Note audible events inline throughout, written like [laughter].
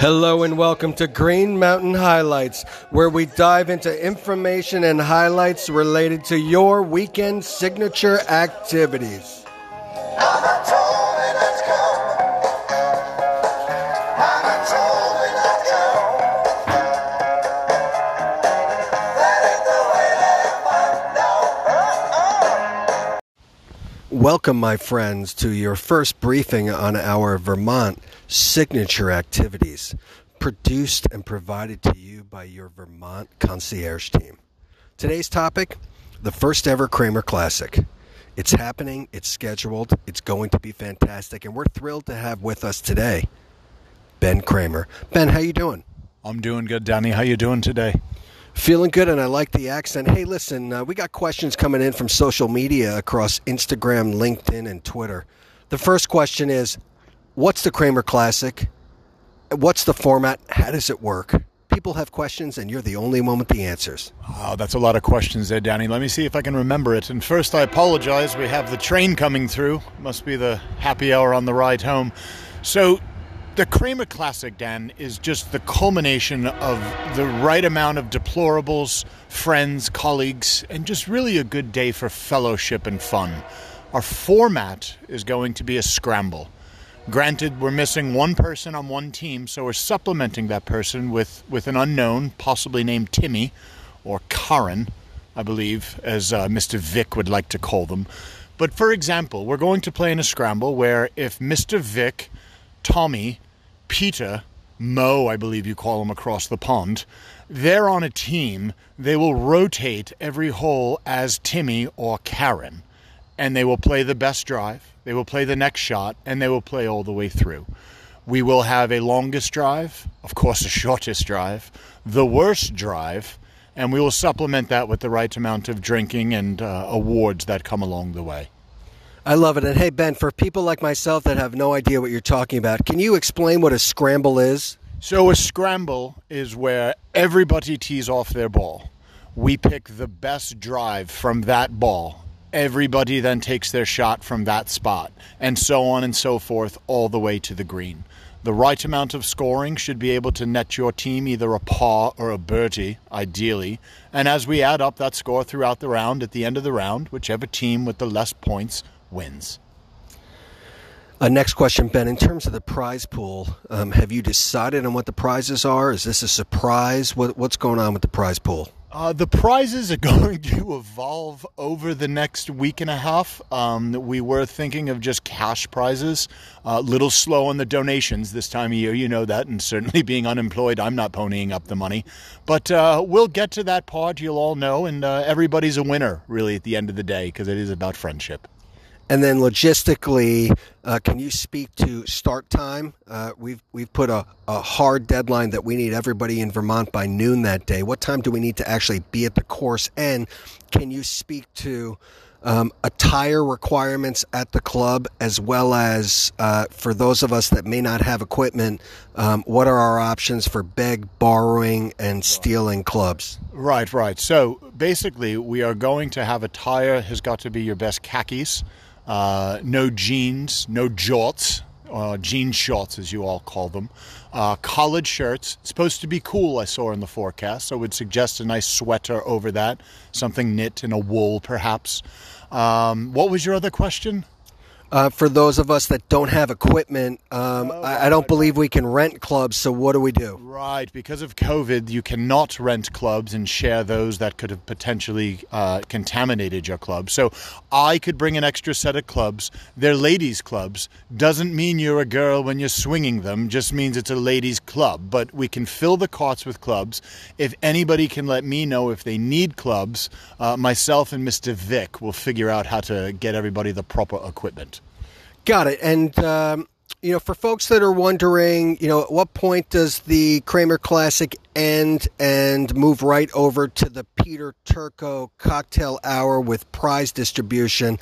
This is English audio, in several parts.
Hello and welcome to Green Mountain Highlights, where we dive into information and highlights related to your weekend signature activities. Welcome, my friends, to your first briefing on our Vermont signature activities, produced and provided to you by your Vermont concierge team. Today's topic the first ever Kramer Classic. It's happening, it's scheduled, it's going to be fantastic, and we're thrilled to have with us today Ben Kramer. Ben, how you doing? I'm doing good, Danny. How you doing today? Feeling good, and I like the accent. Hey, listen, uh, we got questions coming in from social media across Instagram, LinkedIn, and Twitter. The first question is What's the Kramer Classic? What's the format? How does it work? People have questions, and you're the only one with the answers. Oh, that's a lot of questions there, Danny. Let me see if I can remember it. And first, I apologize. We have the train coming through. Must be the happy hour on the ride home. So, the Kramer Classic, Dan, is just the culmination of the right amount of deplorables, friends, colleagues, and just really a good day for fellowship and fun. Our format is going to be a scramble. Granted, we're missing one person on one team, so we're supplementing that person with, with an unknown, possibly named Timmy or Karen, I believe, as uh, Mr. Vic would like to call them. But for example, we're going to play in a scramble where if Mr. Vic, Tommy, Peter, Mo, I believe you call him across the pond, they're on a team, they will rotate every hole as Timmy or Karen. And they will play the best drive, they will play the next shot, and they will play all the way through. We will have a longest drive, of course, a shortest drive, the worst drive, and we will supplement that with the right amount of drinking and uh, awards that come along the way. I love it. And hey, Ben, for people like myself that have no idea what you're talking about, can you explain what a scramble is? So, a scramble is where everybody tees off their ball. We pick the best drive from that ball. Everybody then takes their shot from that spot, and so on and so forth, all the way to the green. The right amount of scoring should be able to net your team either a par or a birdie, ideally. And as we add up that score throughout the round, at the end of the round, whichever team with the less points wins. Uh, next question, Ben. In terms of the prize pool, um, have you decided on what the prizes are? Is this a surprise? What, what's going on with the prize pool? Uh, the prizes are [laughs] going to evolve over the next week and a half. Um, we were thinking of just cash prizes. A uh, little slow on the donations this time of year, you know that, and certainly [laughs] being unemployed, I'm not ponying up the money. But uh, we'll get to that part, you'll all know, and uh, everybody's a winner, really, at the end of the day, because it is about friendship. And then logistically, uh, can you speak to start time? Uh, we've we've put a, a hard deadline that we need everybody in Vermont by noon that day. What time do we need to actually be at the course? And can you speak to um, attire requirements at the club, as well as uh, for those of us that may not have equipment, um, what are our options for beg, borrowing, and stealing clubs? Right, right. So basically, we are going to have attire has got to be your best khakis. Uh, no jeans, no jorts, uh, jean shorts as you all call them. Uh, collared shirts. It's supposed to be cool, I saw in the forecast. I would suggest a nice sweater over that, something knit in a wool perhaps. Um, what was your other question? Uh, for those of us that don't have equipment, um, oh, I, I, don't believe we can rent clubs. So what do we do? Right, because of COVID, you cannot rent clubs and share those that could have potentially uh, contaminated your club. So I could bring an extra set of clubs. They're ladies' clubs. Doesn't mean you're a girl when you're swinging them. Just means it's a ladies' club. But we can fill the carts with clubs. If anybody can let me know if they need clubs, uh, myself and Mr. Vic will figure out how to get everybody the proper equipment. Got it. And, um, you know, for folks that are wondering, you know, at what point does the Kramer Classic end and move right over to the Peter Turco cocktail hour with prize distribution?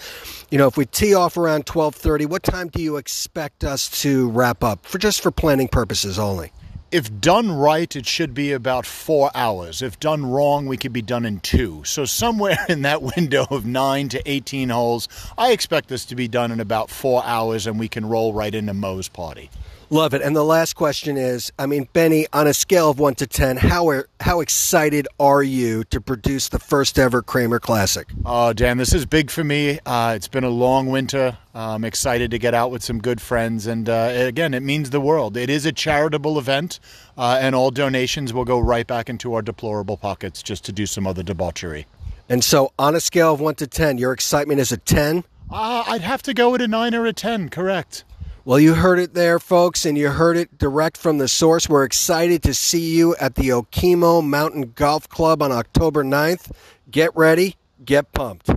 You know, if we tee off around 12:30, what time do you expect us to wrap up? For just for planning purposes only. If done right, it should be about four hours. If done wrong, we could be done in two. So, somewhere [laughs] in that window of nine to 18 holes, I expect this to be done in about four hours and we can roll right into Mo's party. Love it. And the last question is I mean, Benny, on a scale of 1 to 10, how, are, how excited are you to produce the first ever Kramer Classic? Oh, Dan, this is big for me. Uh, it's been a long winter. I'm excited to get out with some good friends. And uh, again, it means the world. It is a charitable event, uh, and all donations will go right back into our deplorable pockets just to do some other debauchery. And so, on a scale of 1 to 10, your excitement is a 10? Uh, I'd have to go with a 9 or a 10, correct. Well, you heard it there, folks, and you heard it direct from the source. We're excited to see you at the Okemo Mountain Golf Club on October 9th. Get ready, get pumped.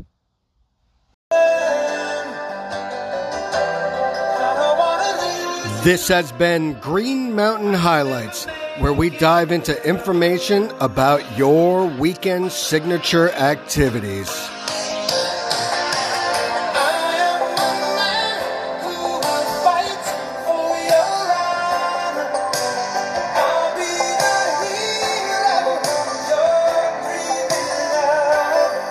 This has been Green Mountain Highlights, where we dive into information about your weekend signature activities.